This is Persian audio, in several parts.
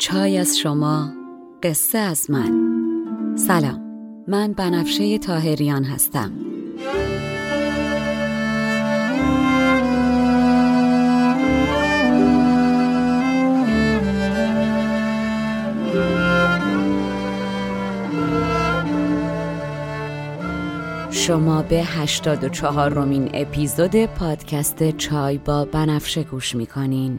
چای از شما قصه از من. سلام من بنفشه تاهریان هستم. شما به 84 رومین اپیزود پادکست چای با بنفشه گوش می‌کنین.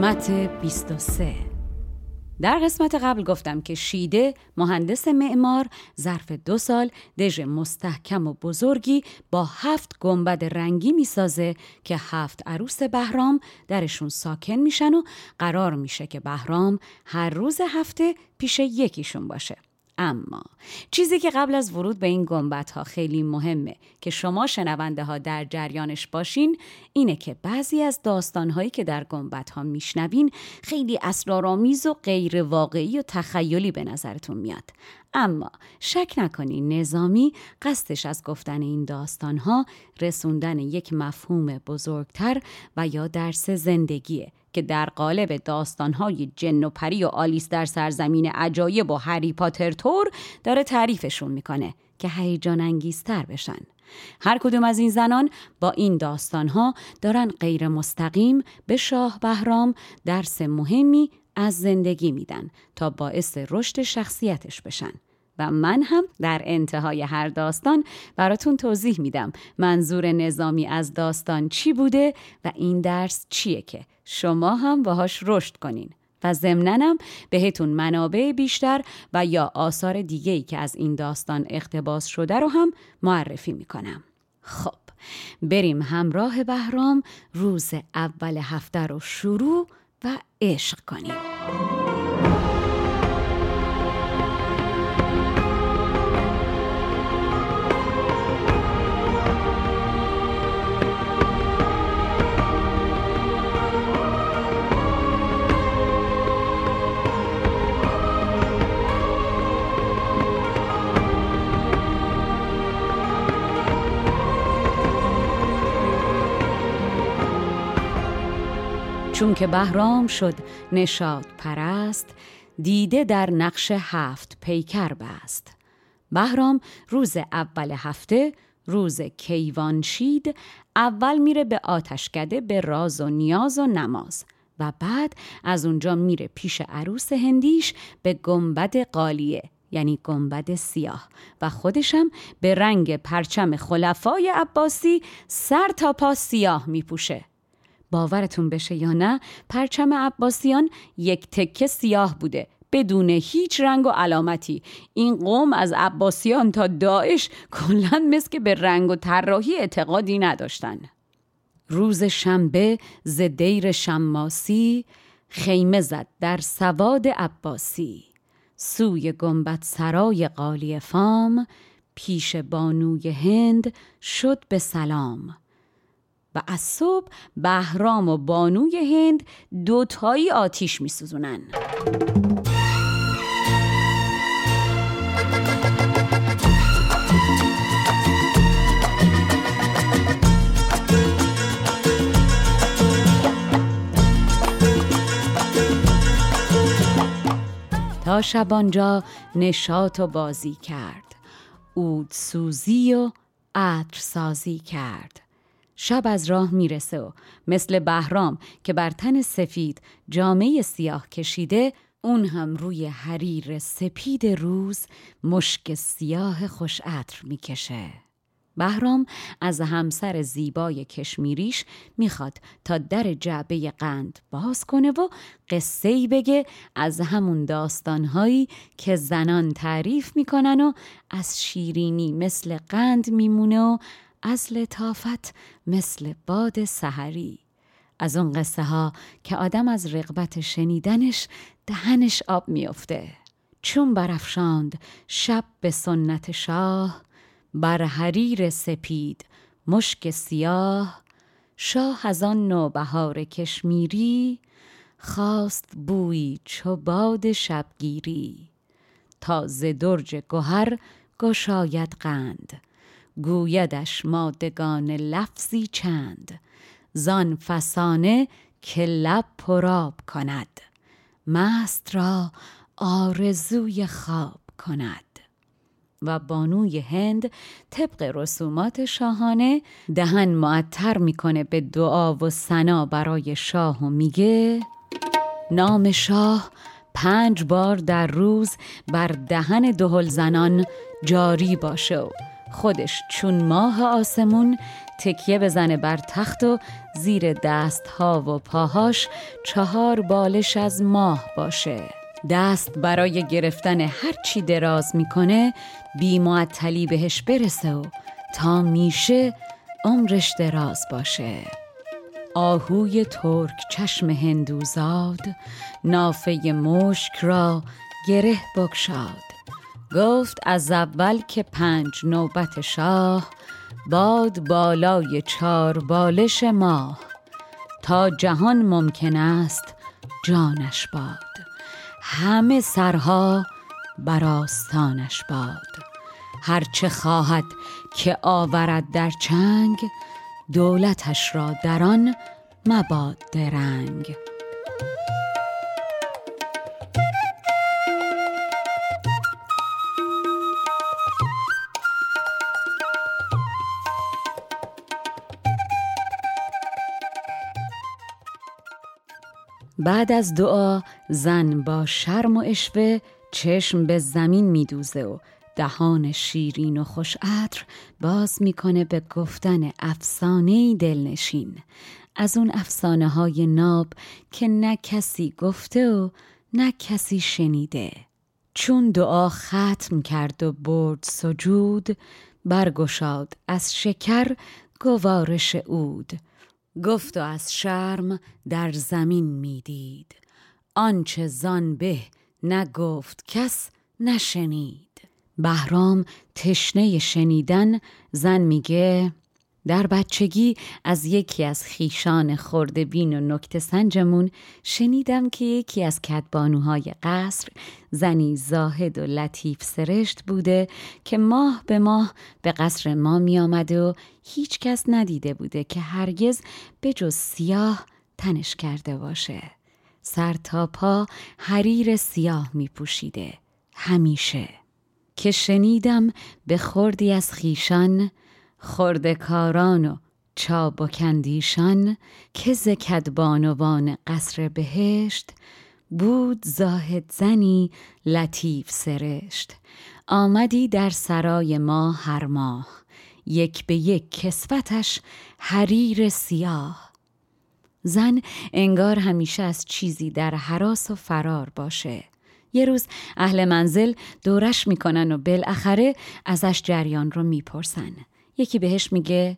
قسمت 23 در قسمت قبل گفتم که شیده مهندس معمار ظرف دو سال دژ مستحکم و بزرگی با هفت گنبد رنگی می‌سازه که هفت عروس بهرام درشون ساکن میشن و قرار میشه که بهرام هر روز هفته پیش یکیشون باشه. اما چیزی که قبل از ورود به این گنبت ها خیلی مهمه که شما شنونده ها در جریانش باشین اینه که بعضی از داستان هایی که در گنبت ها میشنوین خیلی اسرارآمیز و غیر واقعی و تخیلی به نظرتون میاد. اما شک نکنین نظامی قصدش از گفتن این داستان ها رسوندن یک مفهوم بزرگتر و یا درس زندگیه. که در قالب داستانهای جن و پری و آلیس در سرزمین عجایب و هری پاتر تور داره تعریفشون می‌کنه که هیجان انگیزتر بشن. هر کدوم از این زنان با این داستانها دارن غیر مستقیم به شاه بهرام درس مهمی از زندگی میدن تا باعث رشد شخصیتش بشن. و من هم در انتهای هر داستان براتون توضیح میدم منظور نظامی از داستان چی بوده و این درس چیه که شما هم باهاش رشد کنین و ضمننم بهتون منابع بیشتر و یا آثار دیگه ای که از این داستان اقتباس شده رو هم معرفی می‌کنم. خب بریم همراه بهرام روز اول هفته رو شروع و عشق کنیم. چون که بهرام شد نشاد پرست دیده در نقش هفت پیکر بست. بهرام روز اول هفته روز کیوانشید اول میره به آتشکده به راز و نیاز و نماز و بعد از اونجا میره پیش عروس هندیش به گنبد قالیه یعنی گنبد سیاه و خودشم به رنگ پرچم خلفای عباسی سر تا پا سیاه میپوشه. باورتون بشه یا نه پرچم عباسیان یک تکه سیاه بوده بدون هیچ رنگ و علامتی. این قوم از عباسیان تا داعش کلا مثل که به رنگ و طراحی اعتقادی نداشتن. روز شنبه ز دیر شماسی خیمه زد در سواد عباسی. سوی گنبد سرای قالی فام پیش بانوی هند شد به سلام. و از صبح بهرام و بانوی هند دوتایی آتیش میسوزونن. تا شبانجا نشات و بازی کرد. اود سوزی و عطر سازی کرد. شب از راه می‌رسه و مثل بهرام که بر تن سفید جامعه سیاه کشیده اون هم روی حریر سپید روز مشک سیاه خوش عطر می‌کشه. بهرام از همسر زیبای کشمیریش می‌خواد تا در جعبه قند باز کنه و قصه بگه از همون داستانهایی که زنان تعریف می‌کنن و از شیرینی مثل قند میمونه و از لطافت مثل باد سحری. از اون قصه ها که آدم از رغبت شنیدنش دهنش آب میافته. چون برافشاند شب به سنت شاه بر حریر سپید مشک سیاه شاه از آن نوبهار کشمیری خواست بویی چو باد شبگیری. تا ز درج گهر گشاید قند. گویدش مادگان لفظی چند. زان فسانه که لب پراب کند. مست را آرزوی خواب کند. و بانوی هند طبق رسومات شاهانه دهن معطر می‌کنه به دعا و سنا برای شاه و میگه نام شاه پنج بار در روز بر دهن دهل زنان جاری باشه و خودش چون ماه آسمون تکیه بزنه بر تخت و زیر دست ها و پاهاش چهار بالش از ماه باشه. دست برای گرفتن هر چی دراز می‌کنه بیمعطلی بهش برسه و تا میشه عمرش دراز باشه. آهوی ترک چشم هندوزاد نافه مشک را گره بکشاد. گفت از اول که پنج نوبت شاه باد بالای چار بالش ماه. تا جهان ممکن است جانش باد. همه سرها بر آستانش باد. هرچه خواهد که آورد در چنگ دولتش را در آن مباد درنگ بعد از دعا زن با شرم و اشوه چشم به زمین میدوزه و دهان شیرین و خوش عطر باز می‌کنه به گفتن افسانه دلنشین. از اون افسانه های ناب که نه کسی گفته و نه کسی شنیده. چون دعا ختم کرد و برد سجود برگشاد از شکر گوارش اود گفت و از شرم در زمین می‌دید آنچه زان به نگفت کس نشنید. بهرام تشنه شنیدن زن میگه در بچگی از یکی از خیشان بین و نکت سنجمون شنیدم که یکی از کدبانوهای قصر زنی زاهد و لطیف سرشت بوده که ماه به ماه به قصر ما می آمده و هیچ کس ندیده بوده که هرگز به جز سیاه تنش کرده باشه. سر تا پا حریر سیاه می پوشیده همیشه. که شنیدم به خوردی از خیشان خردکاران و چابکندیشان که زکد بانوان قصر بهشت بود زاهد زنی لطیف سرشت. آمدی در سرای ما هر ماه یک به یک کسوتش حریر سیاه. زن انگار همیشه از چیزی در حراس و فرار باشه. یه روز اهل منزل دورش می‌کنن و بالاخره ازش جریان رو می‌پرسن. یکی بهش میگه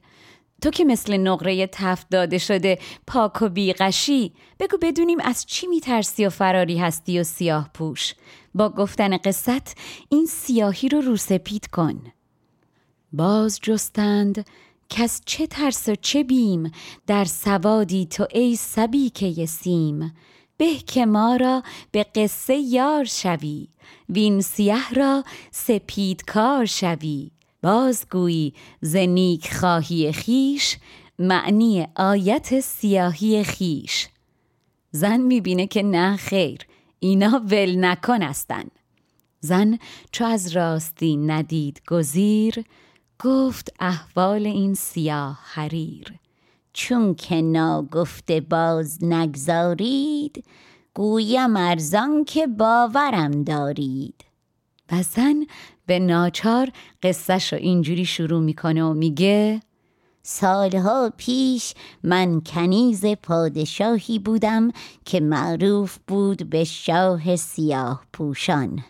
تو که مثل نقره تفت داده شده پاک و بیغشی بگو بدونیم از چی میترسی و فراری هستی و سیاه پوش. با گفتن قصت این سیاهی رو روسپید کن. باز جستند کس چه ترس و چه بیم در سوادی تو ای سبی که یسیم به که ما را به قصه یار شوی وین سیه را سپیدکار شوی. بازگویی. ز نیک خواهی خیش معنی آیت سیاهی خیش. زن می‌بینه که نه خیر اینا ول نکن هستن زن چو از راستی ندید گزیر گفت احوال این سیاه حریر. چون که ناگفته باز نگذارید گویم ارزان که باورم دارید. و زن به ناچار قصهش رو اینجوری شروع می‌کنه و میگه سالها پیش من کنیز پادشاهی بودم که معروف بود به شاه سیاه پوشان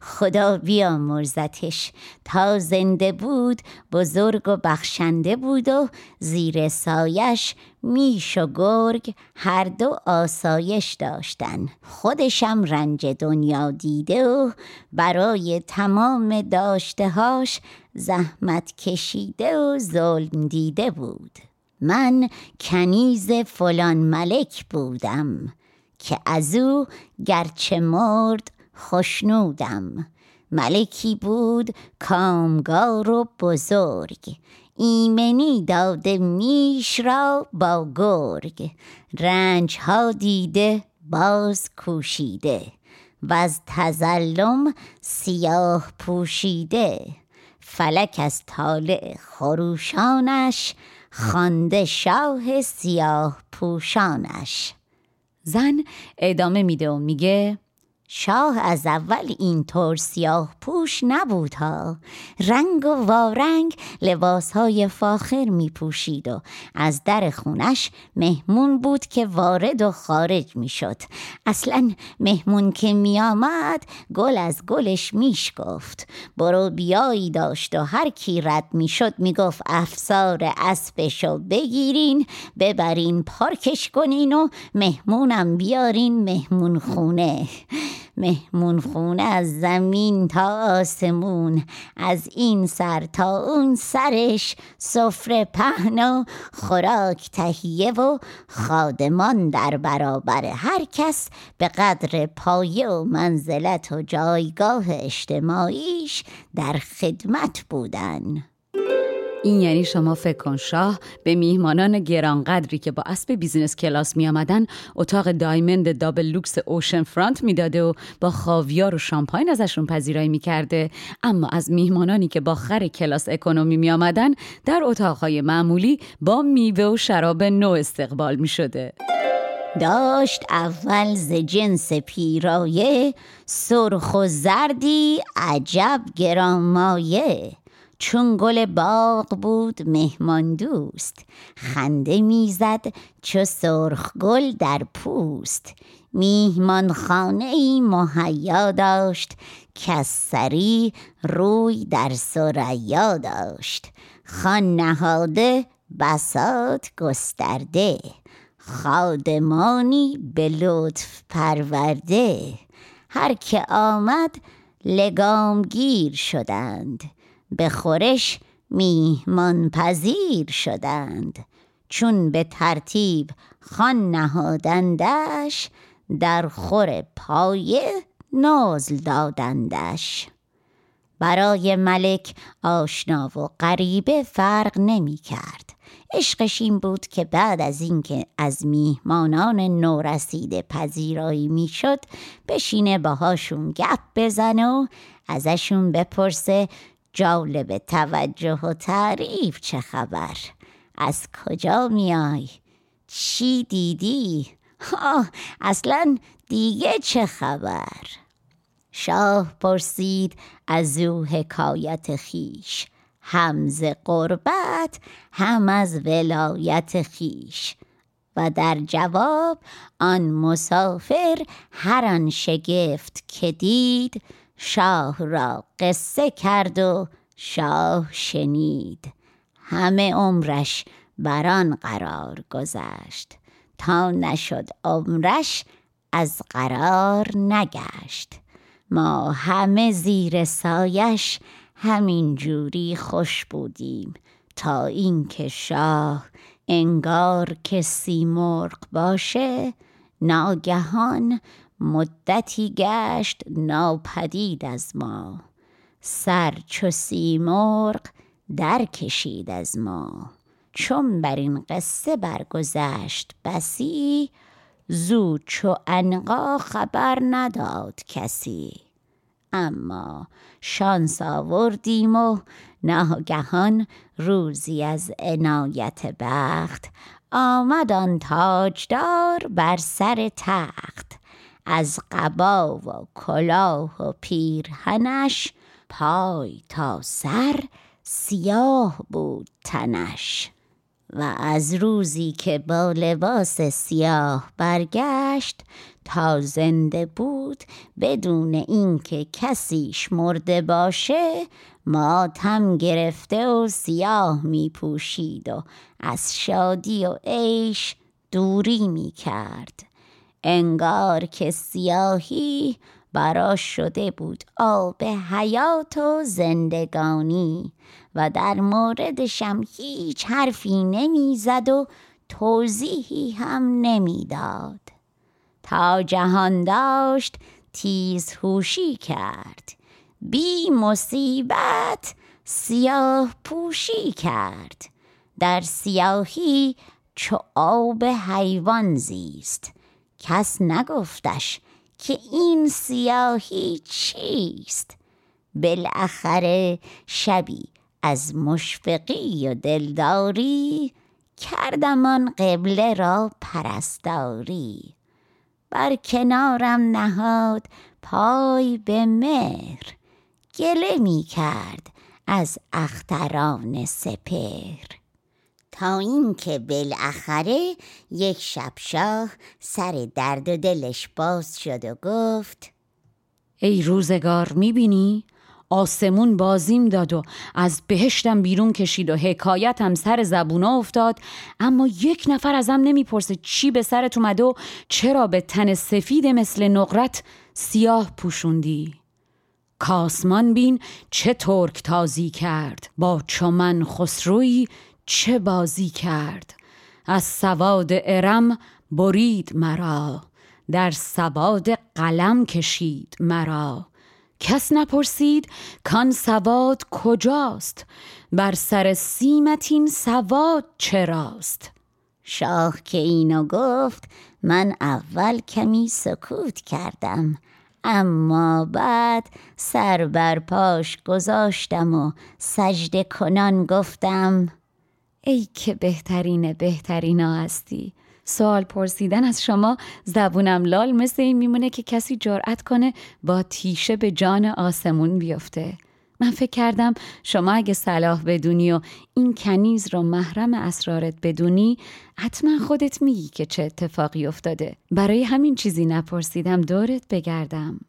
خدا بیامرزتش. تا زنده بود بزرگ و بخشنده بود و زیر سایش میش و گرگ هر دو آسایش داشتن. خودشم رنج دنیا دیده و برای تمام داشتهاش زحمت کشیده و ظلم دیده بود. من کنیز فلان ملک بودم که از او گرچه مرد خوشنودم ملکی بود کامگار و بزرگ. ایمنی داده میش را با گرگ. رنج ها دیده باز کوشیده. و از تزلم سیاه پوشیده. فلک از طالع خروشانش خانده شاه سیاه پوشانش. زن ادامه میده و میگه شاه از اول اینطور سیاه پوش نبود ها. رنگ و وارنگ لباس های فاخر می پوشید و از در خونش مهمون بود که وارد و خارج می شد اصلا مهمون که می آمد گل از گلش میش گفت. برو بیایی داشت و هر کی رد می شد می گفت افسار اسبشو بگیرین ببرین پارکش کنین و مهمونم بیارین مهمون خونه. مهمون خونه از زمین تا آسمون از این سر تا اون سرش سفره پهن و خوراک تهیه و خادمان در برابر هر کس به قدر پایه و منزلت و جایگاه اجتماعیش در خدمت بودن. این یعنی شما فکر کن شاه به میهمانان گرانقدری که با اسب business class می آمدن اتاق diamond double luxe ocean front می‌داده و با خاویار و شامپاین ازشون پذیرایی می‌کرده اما از میهمانانی که با خر کلاس اکونومی می آمدن در اتاقهای معمولی با میوه و شراب نو استقبال می شده. داشت اول ز جنس پیرایه سرخ و زردی عجب گرانمایه چون گل باغ بود مهمان دوست. خنده می‌زد چو سرخ گل در پوست. میهمان خانه ای مهیا داشت که سری روی در سریا داشت. خان نهاده بسات گسترده. خادمانی به لطف پرورده. هر که آمد لگامگیر شدند. به خورش میهمان پذیر شدند. چون به ترتیب خان نهادندش در خور پایه نازل دادندش. برای ملک آشنا و غریبه فرق نمی کرد عشقش این بود که بعد از اینکه از میهمانان نورسیده پذیرایی می‌شد بشینه باهاشون گپ بزنه و ازشون بپرسه جالب توجه و تعریف چه خبر؟ از کجا میای؟ چی دیدی؟ آه اصلا دیگه چه خبر؟ شاه پرسید از او حکایت خیش. هم ز قربت هم از ولایت خیش. و در جواب آن مسافر هر آن شگفت که دید شاه را قصه کرد و شاه شنید. همه عمرش بران قرار گذشت. تا نشد عمرش از قرار نگشت. ما همه زیر سایش همین جوری خوش بودیم. تا اینکه شاه انگار که سیمرغ باشه ناگهان مدتی گشت ناپدید از ما. سر چو سیمرغ در کشید از ما. چون بر این قصه برگذشت بسی زود چو انقا خبر نداد کسی. اما شانس آوردیم و ناگهان روزی از عنایت بخت آمد آن تاجدار بر سر تخت. از قبا و کلاه و پیرهنش پای تا سر سیاه بود تنش. و از روزی که با لباس سیاه برگشت تا زنده بود بدون اینکه کسیش مرده باشه ماتم گرفته و سیاه می پوشید و از شادی و عیش دوری می کرد انگار که سیاهی براش شده بود آب حیات و زندگانی و در موردشم هیچ حرفی نمی‌زد و توضیحی هم نمی‌داد. تا جهان داشت تیز هوشی کرد بی مصیبت سیاه پوشی کرد. در سیاهی چو آب حیوان زیست کس نگفتش که این سیاهی چیست؟ بالاخره شبی از مشفقی و دلداری کردم آن قبله را پرستاری. بر کنارم نهاد پای به مهر گله می کرد از اختران سپر تا اینکه بالاخره یک شب شاه سر درد و دلش باز شد و گفت ای روزگار می‌بینی؟ آسمون بازیم داد و از بهشتم بیرون کشید و حکایتم سر زبونا افتاد اما یک نفر ازم نمی‌پرسه چی به سرت اومده و چرا به تن سفید مثل نقرت سیاه پوشوندی کاسمان بین چه ترک تازی کرد با چمن خسروی چه بازی کرد؟ از سواد ارم برید مرا در سواد قلم کشید مرا. کس نپرسید کان سواد کجاست؟ بر سر سیمتین سواد چراست؟ شاه که اینو گفت من اول کمی سکوت کردم اما بعد سر بر پاش گذاشتم و سجده کنان گفتم ای که بهترین بهترینا هستی. سوال پرسیدن از شما زبونم لال مثل این میمونه که کسی جرأت کنه با تیشه به جان آسمون بیفته. من فکر کردم شما اگه صلاح بدونی و این کنیز رو محرم اسرارت بدونی حتما خودت میگی که چه اتفاقی افتاده. برای همین چیزی نپرسیدم دورت بگردم.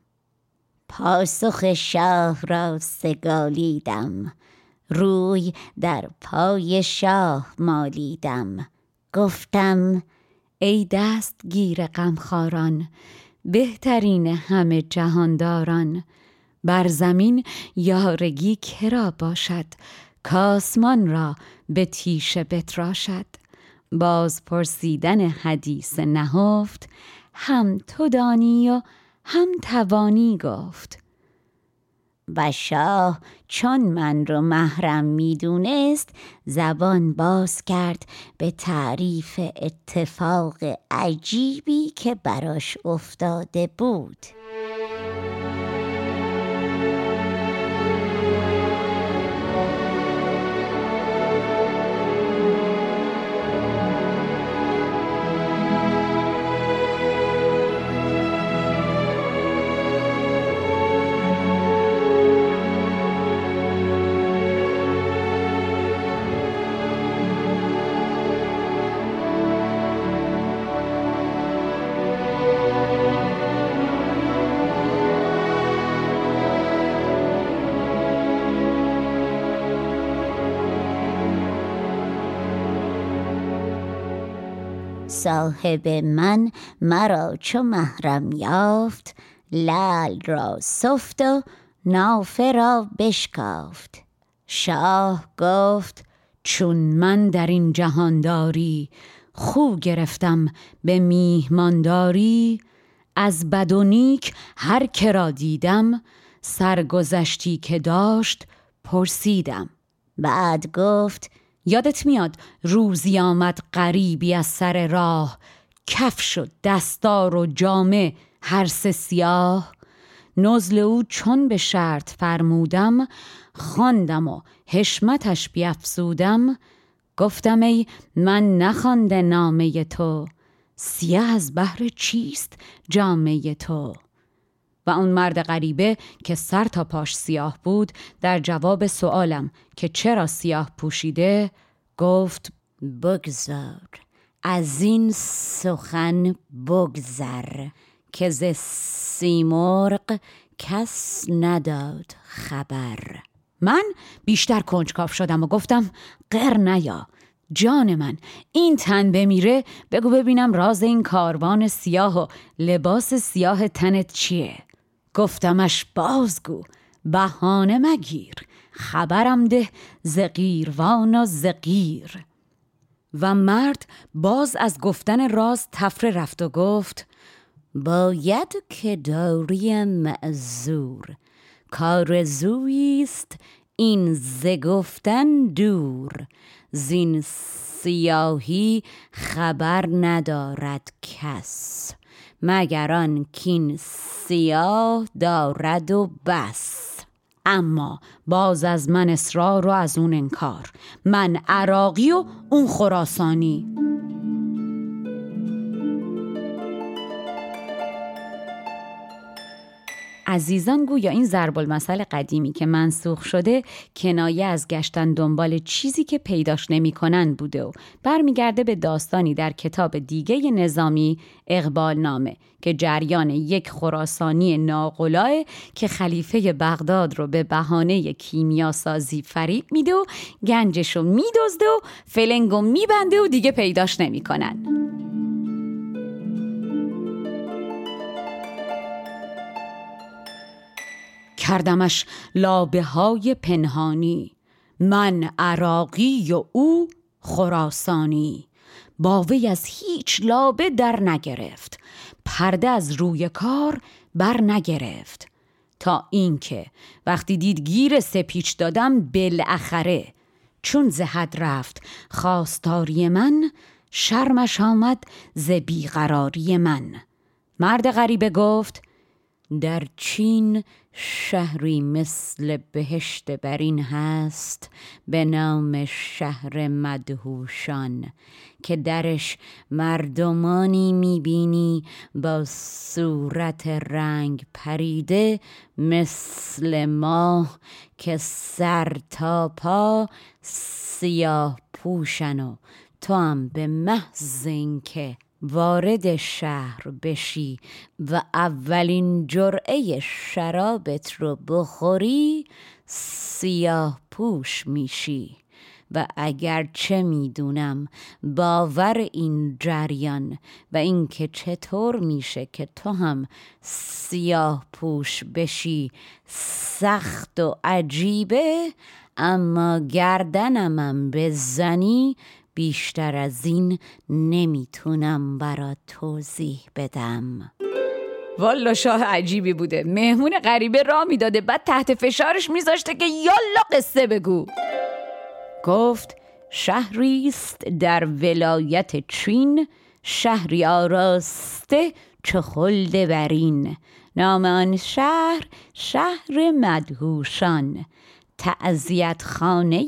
پاسخ شاه را سگالیدم. روی در پای شاه مالیدم. گفتم ای دست گیر غمخواران بهترین همه جهانداران بر زمین یارگی کرا باشد کاسمان را به تیشه بتراشد. باز پرسیدن حدیث نهفت هم تو دانی و هم توانی گفت. و شاه چون من رو محرم می‌دونست زبان باز کرد به تعریف اتفاق عجیبی که براش افتاده بود. صاحب من مرا چو محرم یافت لعل را سفت و نافه را بشکافت. شاه گفت چون من در این جهانداری خو گرفتم به میهمانداری از بد و نیک هر که را دیدم سرگذشتی که داشت پرسیدم. بعد گفت یادت میاد روزی آمد غریبی از سر راه؟ کفش و دستار و جامه هر سه سیاه؟ نزل او چون به شرط فرمودم خواندم و حشمتش بیافزودم گفتم ای من نخوانده نامه تو سیه از بهر چیست جامعه تو؟ و اون مرد غریبه که سر تا پاش سیاه بود در جواب سوالم که چرا سیاه پوشیده گفت بگذار از این سخن بگذر که ز سیمرغ کس نداد خبر. من بیشتر کنجکاف شدم و گفتم قر نیا جان من این تن بمیره بگو ببینم راز این کاروان سیاه و لباس سیاه تنت چیه؟ گفتمش بازگو بهانه مگیر خبرم ده زقیروان و زقیر و مرد باز از گفتن راز تفره رفت و گفت باید که داری معذور کار زویست این ز گفتن دور. زین سیاهی خبر ندارد کس. مگر آن کین سیاه دارد و بس. اما باز از من اصرار و از اون انکار. من عراقی و اون خراسانی. عزیزان گویا این ضرب المثل قدیمی که منسوخ شده کنایه از گشتن دنبال چیزی که پیداش نمی‌کنن بوده و برمیگرده به داستانی در کتاب دیگه نظامی اقبال نامه که جریان یک خراسانی ناقلاه که خلیفه بغداد رو به بهانه کیمیا سازی فریب میده و گنجش رو میدزده و فلنگو میبنده و دیگه پیداش نمی‌کنن. کردمش لابه های پنهانی. من عراقی و او خراسانی. با وی از هیچ لابه در نگرفت. پرده از روی کار بر نگرفت. تا اینکه وقتی دید گیر سپیچ دادم بالاخره چون زهد رفت خواستاری من شرمش آمد ز بیقراری من. مرد غریبه گفت در چین شهری مثل بهشت برین هست به نام شهر مدهوشان که درش مردمانی می‌بینی با صورت رنگ پریده مثل ماه که سر تا پا سیاه پوشن و تو هم به محض اینکه وارد شهر بشی و اولین جرعه شرابت رو بخوری سیاه پوش میشی. و اگر چه می‌دونم باور این جریان و اینکه چطور میشه که تو هم سیاه پوش بشی سخت و عجیبه اما گردنمم بزنی بیشتر از این نمی‌تونم برات توضیح بدم. والا شاه عجیبی بوده. مهمون غریبه را می‌داده بعد تحت فشارش میذاشته که یالا قصه بگو. گفت شهریست در ولایت چین شهری آراسته چه خلد برین. نام آن شهر شهر مدهوشان. تعذیت خانه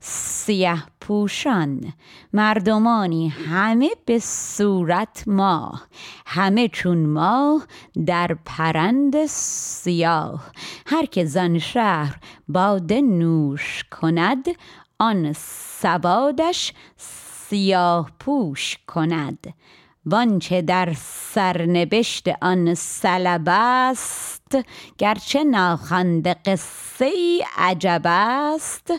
سیه پوشان مردمانی همه به صورت ماه همه چون ماه در پرند سیاه. هر که زن شهر باده نوش کند آن سوادش سیاه پوش کند. وانچه در سرنبشت آن سلب است گرچه ناخوانده قصه ای عجب است.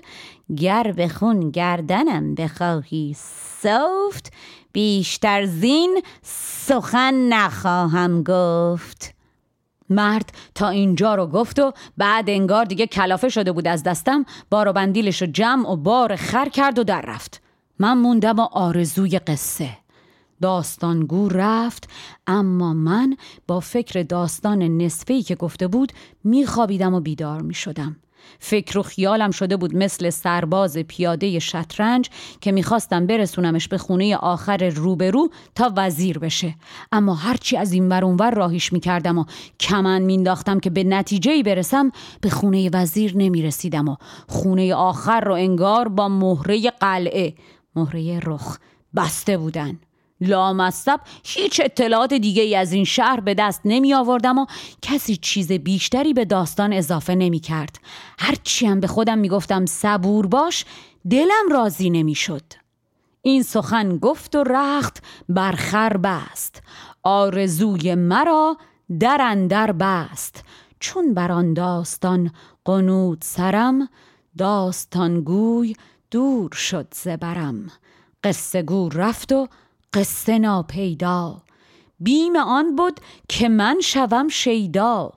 گر به خون گردنم بخواهی سفت بیشتر زین سخن نخواهم گفت. مرد تا اینجا رو گفت و بعد انگار دیگه کلافه شده بود از دستم بار و بندیلش رو جمع و بار خر کرد و در رفت. من موندم و آرزوی قصه. داستانگو رفت اما من با فکر داستان نصفهی که گفته بود میخوابیدم و بیدار می‌شدم. فکر و خیالم شده بود مثل سرباز پیاده شطرنج که می‌خواستم برسونمش به خونه آخر روبرو تا وزیر بشه. اما هرچی از این ور راهیش می‌کردم و کمن مینداختم که به نتیجه برسم به خونه وزیر نمی‌رسیدم و خونه آخر رو انگار با مهره قلعه مهره رخ بسته بودن. لامصب هیچ اطلاعات دیگه ای از این شهر به دست نمی آوردم و کسی چیز بیشتری به داستان اضافه نمی کرد هرچی هم به خودم می گفتم صبور باش دلم راضی نمی شد این سخن گفت و رخت برخر بست. آرزوی مرا در اندر بست. چون بر آن داستان قنود سرم داستانگوی دور شد زبرم. قصه گو رفت و قصه ناپیدا. بیم آن بود که من شوم شیدا.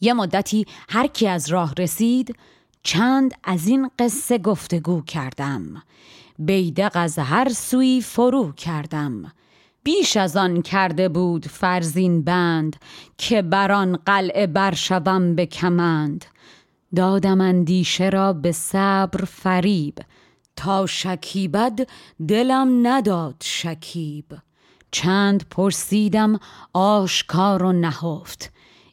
یه مدتی هر کی از راه رسید چند از این قصه گفتگو کردم. بیدق از هر سوی فرو کردم. بیش از آن کرده بود فرزین بند که بران قلعه برشوم به کمند دادم اندیشه را به صبر فریب. تا شکیبد دلم نداد شکیب. چند پرسیدم آشکار و نهفت.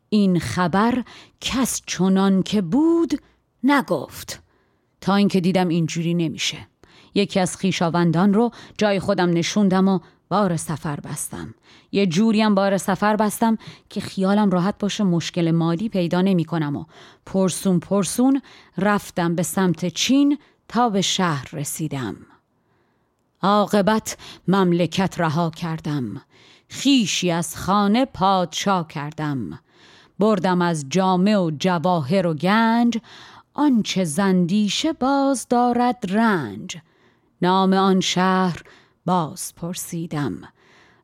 این خبر کس چنان که بود نگفت. تا اینکه دیدم اینجوری نمیشه. یکی از خیشاوندان رو جای خودم نشوندم و بار سفر بستم. یه جوریم بار سفر بستم که خیالم راحت باشه مشکل مالی پیدا نمی کنم و پرسون پرسون رفتم به سمت چین تا به شهر رسیدم. عاقبت مملکت رها کردم. خیشی از خانه پادشاه کردم. بردم از جامه و جواهر و گنج آنچه زندیشه باز دارد رنج. نام آن شهر باز پرسیدم.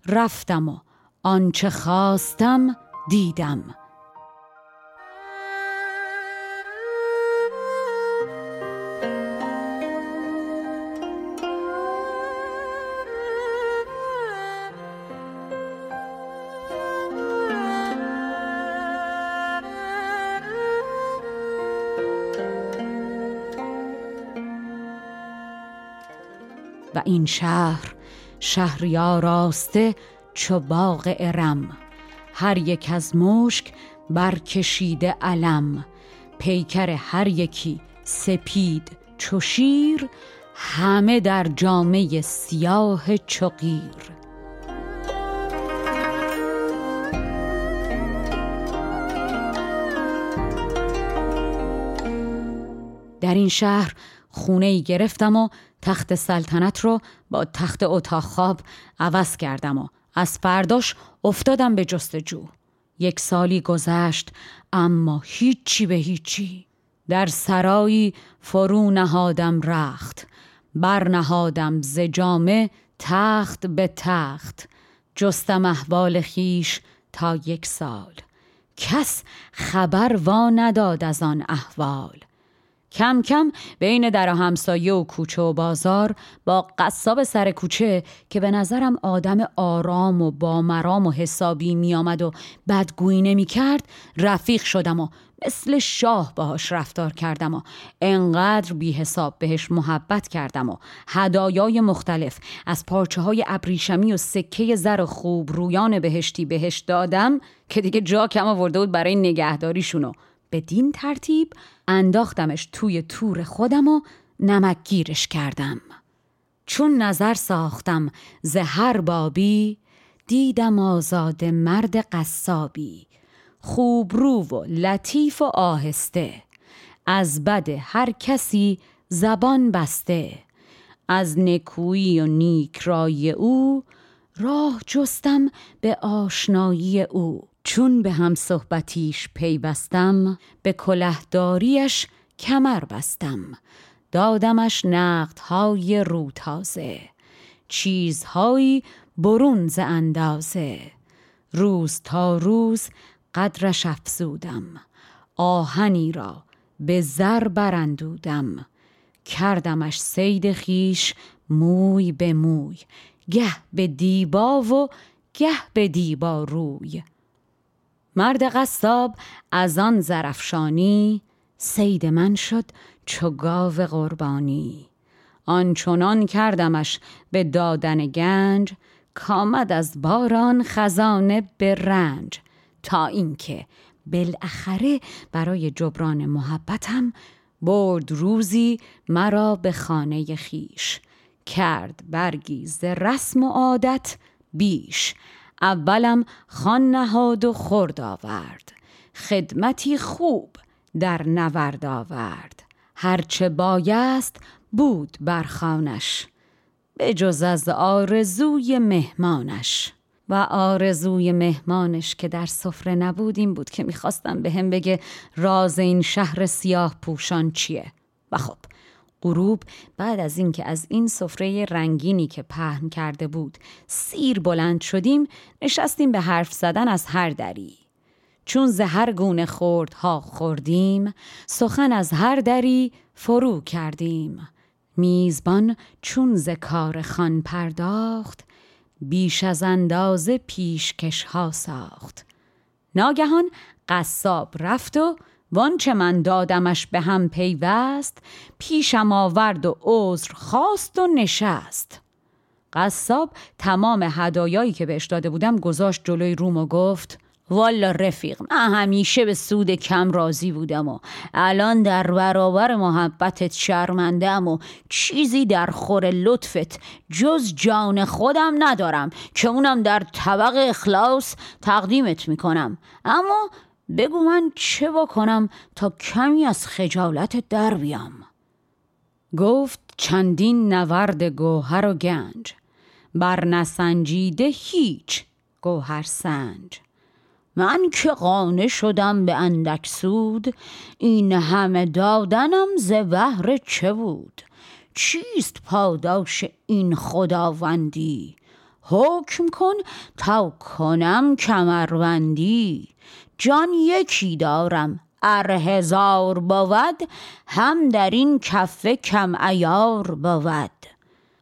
رفتم و آنچه خواستم دیدم. و این شهر شهری آراسته چو باغ ارم. هر یک از مشک برکشیده علم. پیکر هر یکی سپید چو شیر همه در جامعه سیاه چقیر در این شهر خونه ای گرفتم و تخت سلطنت رو با تخت اتاق خواب عوض کردم و از فرداش افتادم به جستجو. یک سالی گذشت اما هیچی به هیچی. در سرایی فرو نهادم رخت برنهادم ز جامه تخت به تخت. جستم احوال خیش تا یک سال. کس خبر وا نداد از آن احوال. کم کم بین در همسایه و کوچه و بازار با قصاب سر کوچه که به نظرم آدم آرام و با مرام و حسابی می آمد و بدگویی نمی کرد رفیق شدم و مثل شاه باهاش رفتار کردم و انقدر بی حساب بهش محبت کردم و هدایای مختلف از پارچه های ابریشمی و سکه زر خوب رویان بهشتی بهش دادم که دیگه جا کم آورده بود برای نگهداریشونو بدین ترتیب انداختمش توی تور خودم و نمکگیرش کردم. چون نظر ساختم زهر بابی دیدم آزاد مرد قصابی. خوب رو و لطیف و آهسته. از بد هر کسی زبان بسته. از نکویی و نیکرای او راه جستم به آشنایی او. چون به هم صحبتیش پیوستم به کلهداریش کمر بستم. دادمش نقدهای رو تازه چیزهایی برون ز اندازه. روز تا روز قدرش افزودم آهنی را به زر برندودم کردمش سید خیش موی به موی گه به دیبا و گه به دیبا روی. مرد قصاب از آن زرفشانی سید من شد چو گاو قربانی. آنچنان کردمش به دادن گنج کامد از باران خزانه به رنج. تا اینکه بالاخره برای جبران محبتم برد روزی مرا به خانه خیش. کرد برگی ز رسم و عادت بیش. اولم خان نهاد و خورد آورد. خدمتی خوب در نورد آورد. هرچه بایست بود بر خانش جز از آرزوی مهمانش. و آرزوی مهمانش که در سفره نبود این بود که می‌خواستم به هم بگه راز این شهر سیاه پوشان چیه. و خب غروب بعد از اینکه از این سفره رنگینی که پهن کرده بود سیر بلند شدیم نشستیم به حرف زدن از هر دری. چون ز هر گونه خوردها خوردیم سخن از هر دری فرو کردیم. میزبان چون ز کار خان پرداخت بیش از اندازه پیشکش ها ساخت. ناگهان قصاب رفت و وانچه من دادمش به هم پیوست پیشم آورد و عذر خواست و نشست. قصاب تمام هدایایی که بهش داده بودم گذاشت جلوی روم و گفت والا رفیق من همیشه به سود کم راضی بودم و الان در برابر محبتت شرمندم و چیزی در خور لطفت جز جان خودم ندارم که اونم در طبق اخلاص تقدیمت می‌کنم. اما بگو من چه بکنم تا کمی از خجالت در بیام. گفت چندین نورد گوهر و گنج بر نسنجیده هیچ گوهر سنج. من که قانه شدم به اندک سود این همه دادنم ز بهر چه بود؟ چیست پاداش این خداوندی؟ حکم کن تا کنم کمربندی. جان یکی دارم ار هزار بود هم در این کفه کم ایار بود.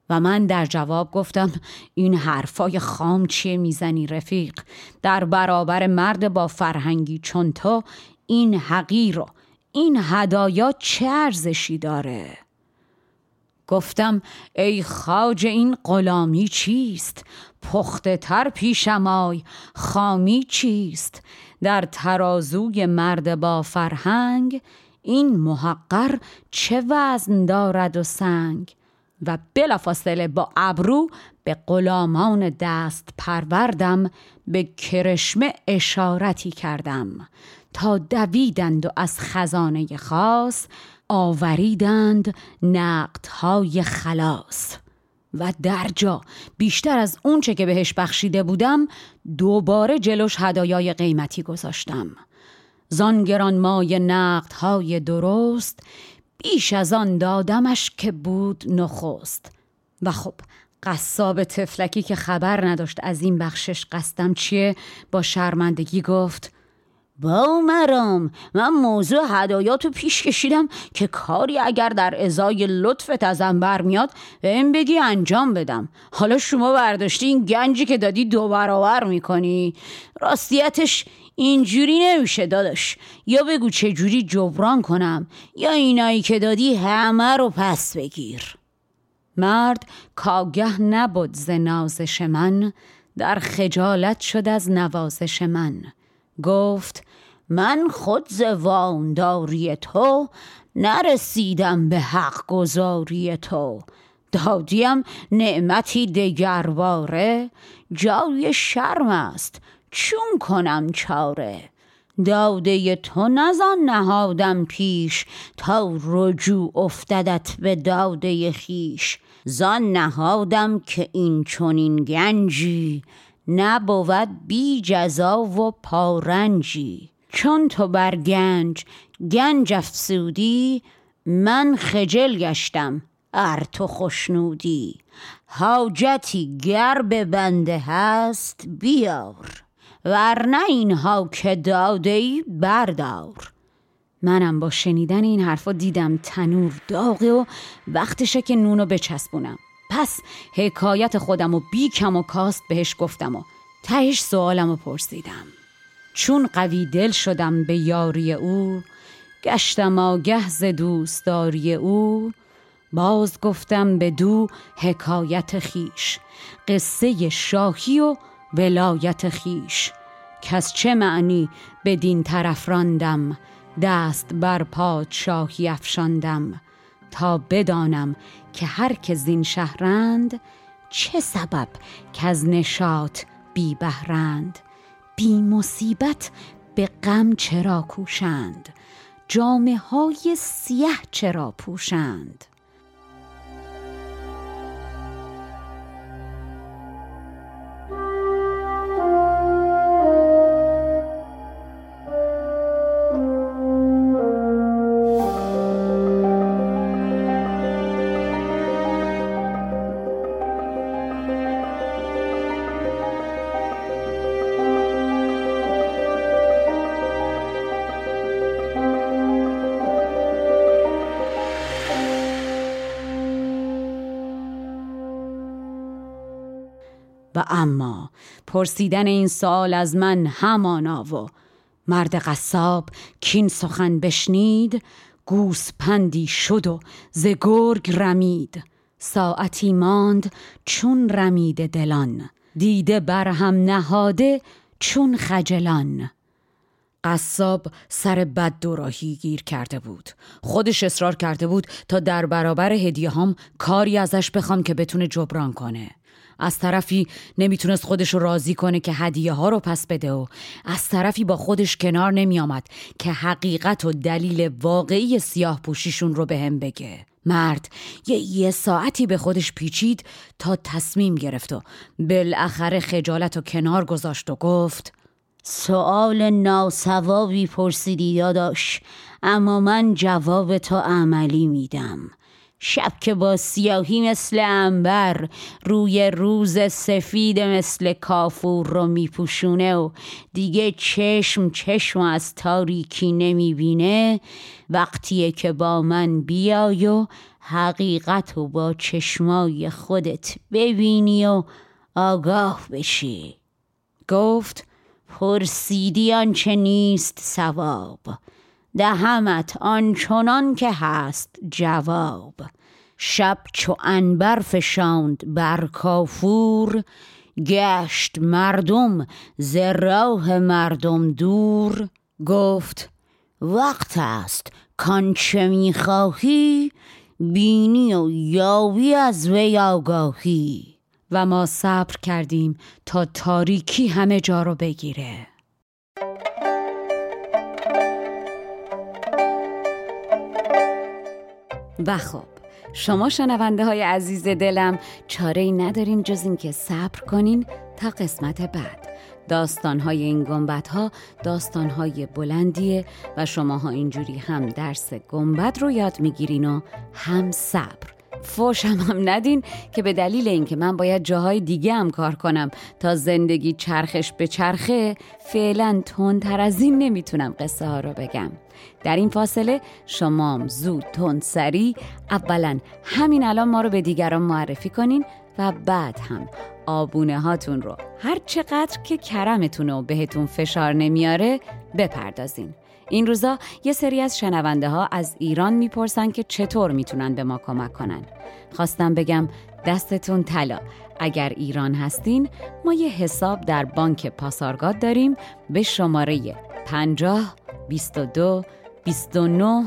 و من در جواب گفتم این حرفای خام چیه می‌زنی رفیق؟ در برابر مرد با فرهنگی چون تو این حقیر و این هدایا چه ارزشی داره؟ گفتم ای خاج این غلامی چیست؟ پخته تر پیشم آی خامی چیست؟ در ترازوی مرد با فرهنگ این محقر چه وزن دارد و سنگ؟ و بلافاصله با ابرو به غلامان دست پروردم به کرشمه اشارتی کردم تا دویدند و از خزانه خاص آوریدند نقدهای خلاص. و در جا بیشتر از اونچه که بهش بخشیده بودم دوباره جلوش هدایای قیمتی گذاشتم. زانگران مای نقدهای درست بیش از آن دادمش که بود نخست. و خب قصاب تفلکی که خبر نداشت از این بخشش قصدم چیه با شرمندگی گفت با مرام من موضوع هدایاتو پیش کشیدم که کاری اگر در ازای لطفت ازم برمیاد به این بگی انجام بدم. حالا شما برداشتی این گنجی که دادی دو برابر می‌کنی. راستیتش اینجوری نمیشه داداش. یا بگو چه جوری جبران کنم یا اینایی که دادی همه رو پس بگیر. مرد کاگه نبود ز نازش من در خجالت شد از نوازش من. گفت من خود ز وانداری تو نرسیدم به حق گذاری تو. دادیم نعمتی دگرباره جای شرم است چون کنم چاره. داده تو نزان نهادم پیش تا رجوع افتدت به داده خیش زان نهادم که این چونین گنجی نبود بی جزا و پارنجی. چون تو بر گنج گنج افسودی من خجل گشتم ار تو خشنودی. حاجتی گر به بنده هست بیار. ورنه اینها که داده ای بردار. منم با شنیدن این حرفا دیدم تنور داغه و وقتشه که نونو بچسبونم. پس حکایت خودم و بی کم و کاست بهش گفتم و تهش سوالم و پرسیدم. چون قوی دل شدم به یاری او گشتم آگه ز دوستداری او. باز گفتم به دو حکایت خیش قصه شاهی و ولایت خیش. کس چه معنی بدین طرف راندم دست بر پادشاهی افشاندم. تا بدانم که هر که زین شهرند چه سبب که از نشاط بی بهرند؟ بی مصیبت به غم چرا کوشند؟ جامعه های سیه چرا پوشند؟ پرسیدن این سال از من همانا و مرد قصاب کین سخن بشنید گوسپندی شد و ز گرگ رمید. ساعتی ماند چون رمید دلان دیده بر هم نهاده چون خجلان. قصاب سر بد دوراهی گیر کرده بود. خودش اصرار کرده بود تا در برابر هدیه هم کاری ازش بخوام که بتونه جبران کنه. از طرفی نمی‌تونست خودش رو راضی کنه که هدیه ها رو پس بده و از طرفی با خودش کنار نمیآمد که حقیقت و دلیل واقعی سیاه پوشیشون رو به هم بگه. مرد یه یه ساعتی به خودش پیچید تا تصمیم گرفت و بالاخره خجالت و کنار گذاشت و گفت سوال ناسوابی پرسیدی داداش اما من جواب تو عملی میدم. شب که با سیاهی مثل انبر روی روز سفید مثل کافور رو میپوشونه و دیگه چشم چشم از تاریکی نمی‌بینه وقتیه که با من بیای و حقیقت و با چشمای خودت ببینی و آگاه بشی. گفت پرسیدی آنچه نیست سواب دهمت آنچنان که هست جواب. شب چو انبر فشاند بر کافور گشت مردم ز راه مردم دور. گفت وقت است کانچه می‌خواهی؟ بینی و یاوی از وی آگاهی. و ما صبر کردیم تا تاریکی همه جا رو بگیره. و خب شما شنونده های عزیز دلم چاره ای ندارین جز اینکه صبر کنین تا قسمت بعد. داستان های این گنبت ها داستان های بلندیه و شماها اینجوری هم درس گنبت رو یاد می‌گیرین و هم صبر. فوشم هم ندین که به دلیل اینکه من باید جاهای دیگه هم کار کنم تا زندگی چرخش به چرخه فعلا تندتر از این نمی‌تونم قصه ها رو بگم. در این فاصله شمام زود تند سری اولا همین الان ما رو به دیگران معرفی کنین و بعد هم آبونه هاتون رو هر چقدر که کرمتون و بهتون فشار نمیاره بپردازین. این روزا یه سری از شنونده ها از ایران می‌پرسن که چطور می‌تونن به ما کمک کنن. خواستم بگم دستتون طلا. اگر ایران هستین ما یه حساب در بانک پاسارگاد داریم به شماره 50 22 29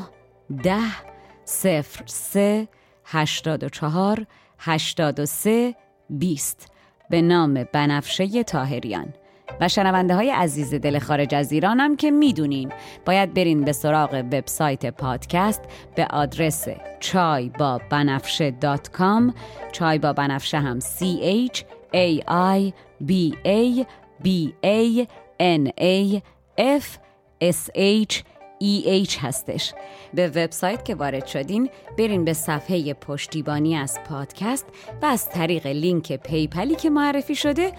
10 0 3 84 83 20 به نام بنفشه تاهریان و شنونده های عزیز دل خارج از ایران هم که می‌دونین. باید برین به سراغ وبسایت پادکست به آدرس چای با بنفشه دات کام. چای با بنفشه هم C H A I B A B A N A F S H EH هستش. به وبسایت که وارد شدین برین به صفحه پشتیبانی از پادکست و از طریق لینک PayPal ی که معرفی شده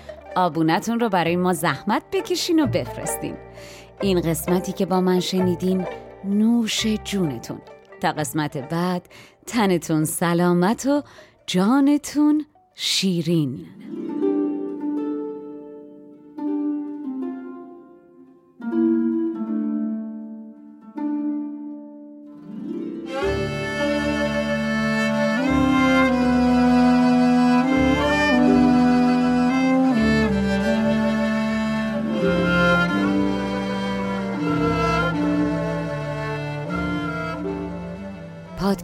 آبونتون رو برای ما زحمت بکشین و بفرستین. این قسمتی که با من شنیدین نوش جونتون. تا قسمت بعد تنتون سلامت و جانتون شیرین.